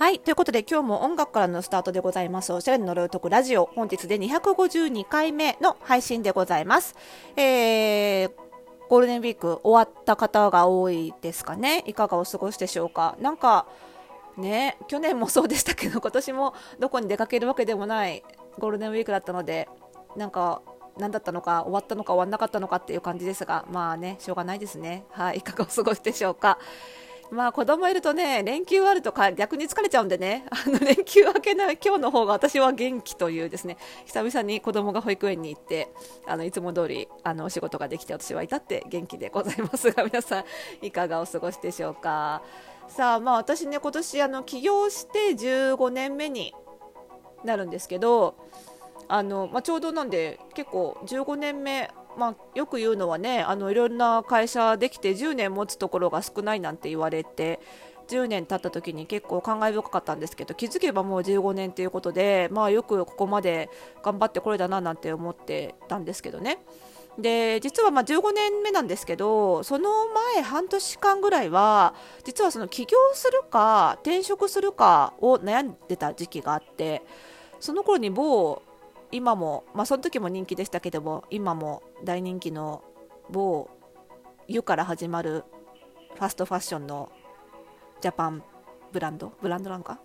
はい。ということで、今日も音楽からのスタートでございます。おしゃれの呪うとこラジオ。本日で252回目の配信でございます。えー、ゴールデンウィーク終わった方が多いですかね。いかがお過ごしでしょうか。なんか、ね、去年もそうでしたけど、今年もどこに出かけるわけでもないゴールデンウィークだったので、なんか、何だったのか、終わったのか終わんなかったのかっていう感じですが、まあね、しょうがないですね。はい。いかがお過ごしでしょうか。まあ子供いるとね、連休あるとか逆に疲れちゃうんでね、あの連休明けの今日の方が私は元気というですね、久々に子供が保育園に行って、あのいつも通りあのお仕事ができて私は至って元気でございますが、皆さんいかがお過ごしでしょうか。さあまあ私ね、今年あの起業して15年目になるんですけど、あのまあ、ちょうどなんで結構15年目まあ、よく言うのはねあのいろんな会社できて10年持つところが少ないなんて言われて10年経った時に結構感慨深かったんですけど気づけばもう15年ということで、まあ、よくここまで頑張ってこれだななんて思ってたんですけどね。で実はま15年目なんですけどその前半年間ぐらいは実はその起業するか転職するかを悩んでた時期があってその頃に某今も、まあ、その時も人気でしたけども今も大人気の某「湯」から始まるファストファッションのジャパンブランドブランドなんか？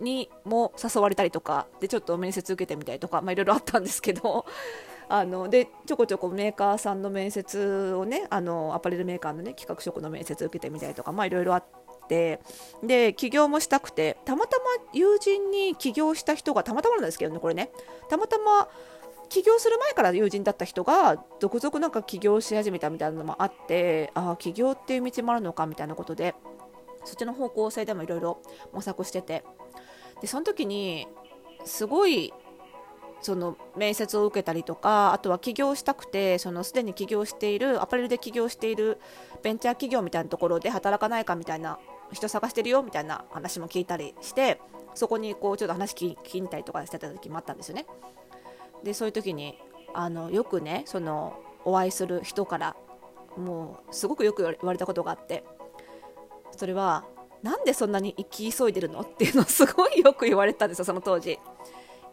にも誘われたりとかでちょっと面接受けてみたりとか、まあ、いろいろあったんですけど あのでちょこちょこメーカーさんの面接をねあのアパレルメーカーのね企画職の面接受けてみたりとか、まあ、いろいろあってで起業もしたくてたまたま友人に起業した人がたまたまなんですけどねこれね。たまたま起業する前から友人だった人が続々なんか起業し始めたみたいなのもあってああ起業っていう道もあるのかみたいなことでそっちの方向性でもいろいろ模索してて。でその時にすごいその面接を受けたりとかあとは起業したくてそのすでに起業しているアパレルで起業しているベンチャー企業みたいなところで働かないかみたいな人探してるよみたいな話も聞いたりしてそこにこうちょっと話聞きにたりとかしてた時もあったんですよね。でそういう時にあのよくねそのお会いする人からもうすごくよく言われたことがあってそれはなんでそんなに生き急いでるのっていうのを すごいよく言われたんですよその当時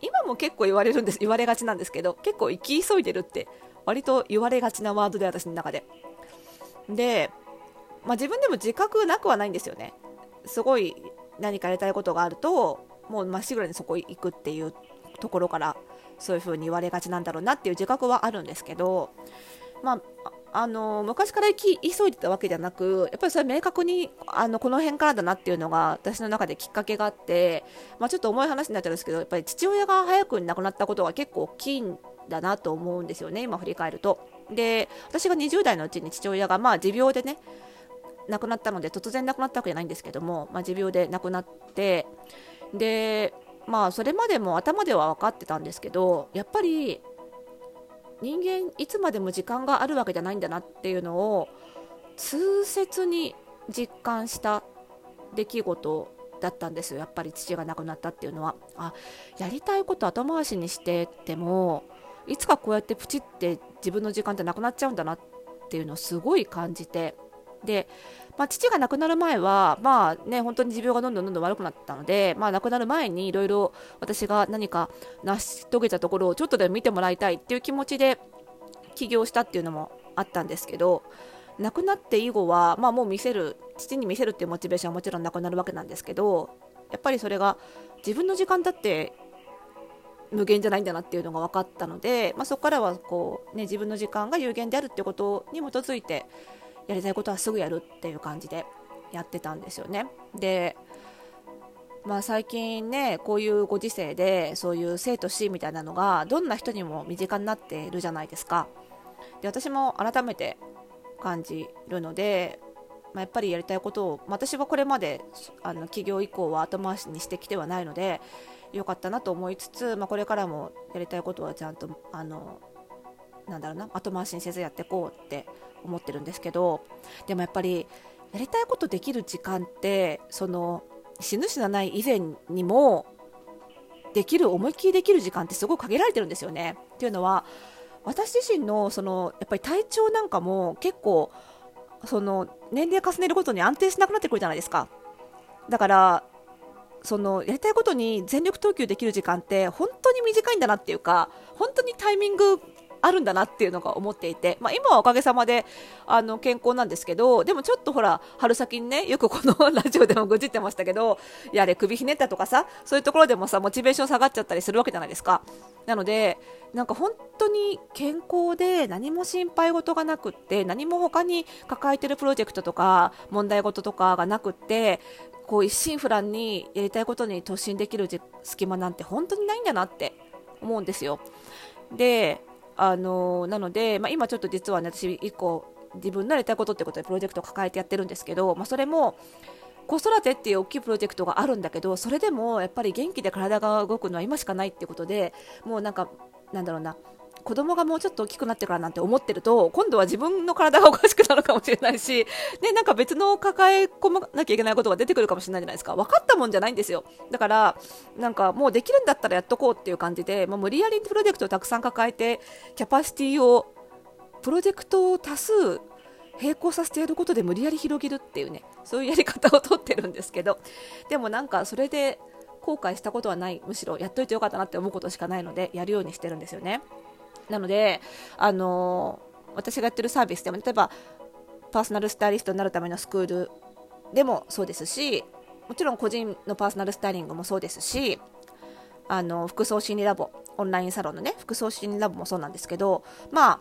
今も結構言われるんです言われがちなんですけど結構生き急いでるって割と言われがちなワードで私の中でで、まあ、自分でも自覚なくはないんですよねすごい何かやりたいことがあるともうまっしぐらにそこ行くっていうところからそういう風に言われがちなんだろうなっていう自覚はあるんですけど、まあ、あの昔から急いでたわけじゃなくやっぱりそれ明確にあのこの辺からだなっていうのが私の中できっかけがあって、まあ、ちょっと重い話になっちゃうんですけどやっぱり父親が早く亡くなったことが結構大きいんだなと思うんですよね今振り返ると。で私が20代のうちに父親がまあ持病でね亡くなったので突然亡くなったわけじゃないんですけども、まあ、持病で亡くなってでまあそれまでも頭では分かってたんですけどやっぱり人間いつまでも時間があるわけじゃないんだなっていうのを痛切に実感した出来事だったんですよ。やっぱり父が亡くなったっていうのは。あやりたいこと後回しにしててもいつかこうやってプチって自分の時間ってなくなっちゃうんだなっていうのをすごい感じてでまあ、父が亡くなる前は、まあね、本当に持病がどんどんどんどん悪くなったので、まあ、亡くなる前にいろいろ私が何か成し遂げたところをちょっとでも見てもらいたいっていう気持ちで起業したっていうのもあったんですけど亡くなって以後は、まあ、もう見せる父に見せるっていうモチベーションはもちろんなくなるわけなんですけどやっぱりそれが自分の時間だって無限じゃないんだなっていうのが分かったので、まあ、そこからはこう、ね、自分の時間が有限であるっていうことに基づいてやりたいことはすぐやるっていう感じでやってたんですよね。でまあ、最近ねこういうご時世でそういう生と死みたいなのがどんな人にも身近になっているじゃないですかで私も改めて感じるので、まあ、やっぱりやりたいことを、私はこれまであの起業以降は後回しにしてきてはないのでよかったなと思いつつ、まあ、これからもやりたいことはちゃんとあのなんだろうな後回しにせずやっていこうって思ってるんですけどでもやっぱりやりたいことできる時間ってその死ぬ死なない以前にもできる思いっきりできる時間ってすごい限られてるんですよね。っていうのは私自身のそのやっぱり体調なんかも結構その年齢重ねるごとに安定しなくなってくるじゃないですかだからそのやりたいことに全力投球できる時間って本当に短いんだなっていうか本当にタイミングあるんだなっていうのが思っていて、まあ、今はおかげさまであの健康なんですけどでもちょっとほら春先にねよくこの ラジオでも愚痴ってましたけどやれ首ひねったとかさそういうところでもさモチベーション下がっちゃったりするわけじゃないですかなのでなんか本当に健康で何も心配事がなくって何も他に抱えてるプロジェクトとか問題事とかがなくってこう一心不乱にやりたいことに突進できる隙間なんて本当にないんだなって思うんですよ。であのなので、まあ、今ちょっと実はね私1個自分のやりたいことってことでプロジェクトを抱えてやってるんですけど、まあ、それも子育てっていう大きいプロジェクトがあるんだけどそれでもやっぱり元気で体が動くのは今しかないってことでもうなんかなんだろうな子供がもうちょっと大きくなってからなんて思ってると今度は自分の体がおかしくなるかもしれないし、ね、なんか別の抱え込まなきゃいけないことが出てくるかもしれないじゃないですか。分かったもんじゃないんですよ。だからなんかもうできるんだったらやっとこうっていう感じで、まあ、無理やりプロジェクトをたくさん抱えてキャパシティをプロジェクトを多数並行させてやることで無理やり広げるっていうねそういうやり方をとってるんですけど でもなんかそれで後悔したことはない。むしろやっといてよかったなって思うことしかないのでやるようにしてるんですよね。なので、あの、私がやってるサービスでも例えばパーソナルスタイリストになるためのスクールでもそうですしもちろん個人のパーソナルスタイリングもそうですしあの服装心理ラボオンラインサロンのね服装心理ラボもそうなんですけどまあ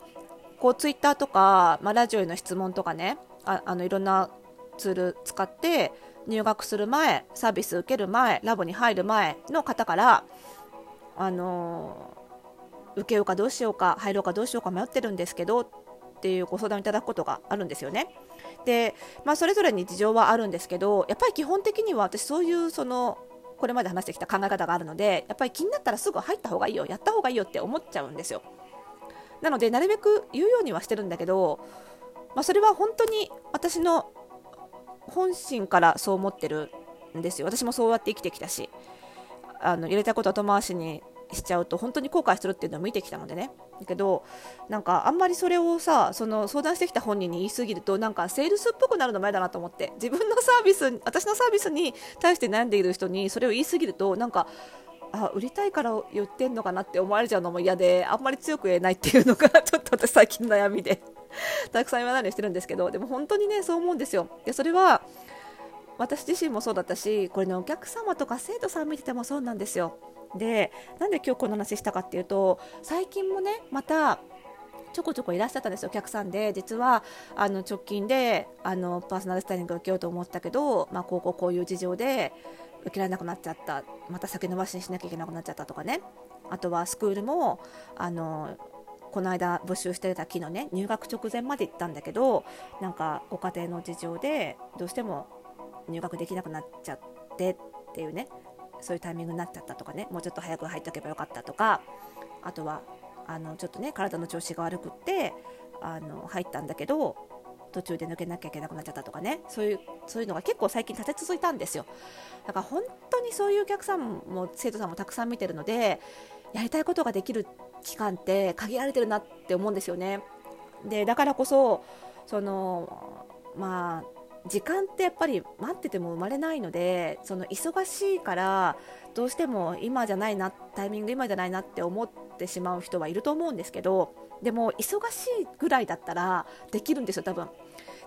こうツイッターとか、まあ、ラジオへの質問とかねああのいろんなツール使って入学する前サービス受ける前ラボに入る前の方からあの受けようかどうしようか入ろうかどうしようか迷ってるんですけどっていうご相談をいただくことがあるんですよね。で、まあ、それぞれに事情はあるんですけどやっぱり基本的には私そういうそのこれまで話してきた考え方があるのでやっぱり気になったらすぐ入った方がいいよやった方がいいよって思っちゃうんですよ。なのでなるべく言うようにはしてるんだけど、まあ、それは本当に私の本心からそう思ってるんですよ。私もそうやって生きてきたしあの入れたこと後回しにしちゃうと本当に後悔するっていうのを見てきたのでね。だけどなんかあんまりそれをさその相談してきた本人に言いすぎるとなんかセールスっぽくなるのも嫌だなと思って。自分のサービス私のサービスに対して悩んでいる人にそれを言いすぎるとなんかあ売りたいから言ってんのかなって思われちゃうのも嫌であんまり強く言えないっていうのが ちょっと私最近悩みで。たくさん言わないようにしてるんですけどでも本当にねそう思うんですよ。でそれは私自身もそうだったしこれねお客様とか生徒さん見ててもそうなんですよ。でなんで今日この話したかっていうと最近もねまたちょこちょこいらっしゃったんですよ、お客さんで、実はあの直近であのパーソナルスタイリング受けようと思ったけど、まあ、こうこうこういう事情で受けられなくなっちゃった、また先延ばしにしなきゃいけなくなっちゃったとかね、あとはスクールもあのこの間募集してた木のね入学直前まで行ったんだけどなんかご家庭の事情でどうしても入学できなくなっちゃってっていうねそういうタイミングになっちゃったとかねもうちょっと早く入っておけばよかったとかあとはあのちょっとね体の調子が悪くってあの入ったんだけど途中で抜けなきゃいけなくなっちゃったとかねそういうそういうのが結構最近立て続いたんですよ。だから本当にそういうお客さんも生徒さんもたくさん見てるのでやりたいことができる期間って限られてるなって思うんですよね。でだからこそそのまあ時間ってやっぱり待ってても生まれないのでその忙しいからどうしても今じゃないなタイミング今じゃないなって思ってしまう人はいると思うんですけどでも忙しいぐらいだったらできるんですよ多分。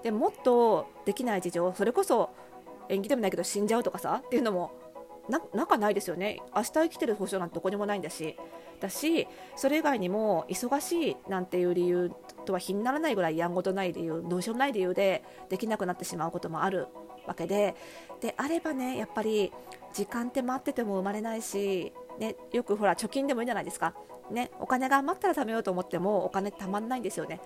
でもっとできない事情それこそ縁起でもないけど死んじゃうとかさっていうのもななかないですよね。明日生きてる保証なんてどこにもないんだし。だしそれ以外にも忙しいなんていう理由とは比にならないぐらいやんごとない理由どうしようもない理由でできなくなってしまうこともあるわけでであればねやっぱり時間って待ってても生まれないし、ね、よくほら貯金でもいいじゃないですか、ね、お金が余ったら貯めようと思ってもお金たまんないんですよね。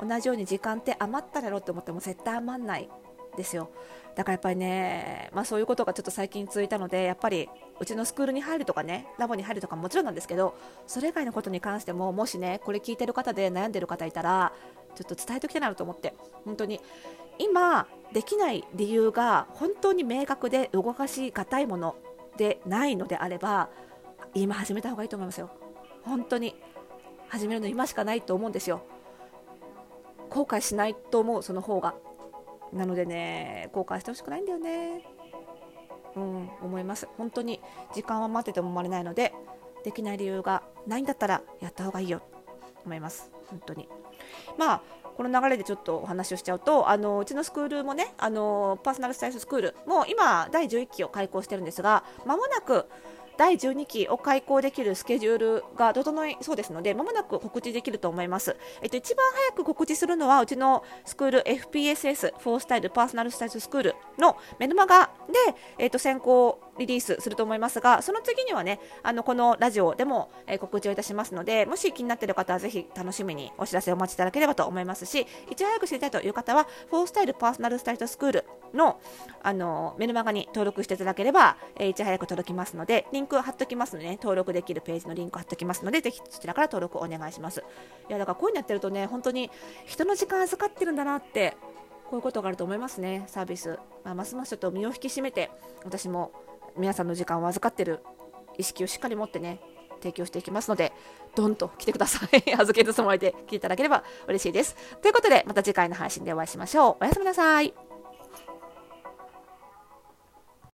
同じように時間って余ったらやろうと思っても絶対余んないですよ。だからやっぱりね、まあ、そういうことがちょっと最近続いたのでやっぱりうちのスクールに入るとかねラボに入るとかもちろんなんですけどそれ以外のことに関してももしねこれ聞いてる方で悩んでる方いたらちょっと伝えておきたいなと思って。本当に今できない理由が本当に明確で動かしがたいものでないのであれば今始めた方がいいと思いますよ。本当に始めるの今しかないと思うんですよ。後悔しないと思うその方が。なのでね後悔してほしくないんだよね。うん思います。本当に時間は待ってても生まれないのでできない理由がないんだったらやった方がいいよ。思います。本当に。まあこの流れでちょっとお話をしちゃうとあのうちのスクールもねあのパーソナルスタイルスクールも今第11期を開講してるんですがまもなく第12期を開講できるスケジュールが整いそうですので、まもなく告知できると思います。えっと、一番早く告知するのは、うちのスクール FPSS、フォースタイルパーソナルスタイルスクールのメルマガで、えっと、先行リリースすると思いますが、その次にはね、あの、このラジオでも、え、告知をいたしますので、もし気になっている方はぜひ楽しみにお知らせをお待ちいただければと思いますし、いち早く知りたいという方は、フォースタイルパーソナルスタイルスクールの、あの、メルマガに登録していただければ、え、いち早く届きますので、リンク貼っときますので、ね、登録できるページのリンク貼っときますので、ぜひそちらから登録お願いします。いや、だからこういうのやってるとね、本当に人の時間預かってるんだなって、こういうことがあると思いますね、サービス。まあ、ますますちょっと身を引き締めて、私も皆さんの時間を預かってる意識をしっかり持ってね、提供していきますので、どんと来てください。預けるつもりで聞いていただければ嬉しいです。ということで、また次回の配信でお会いしましょう。おやすみなさい。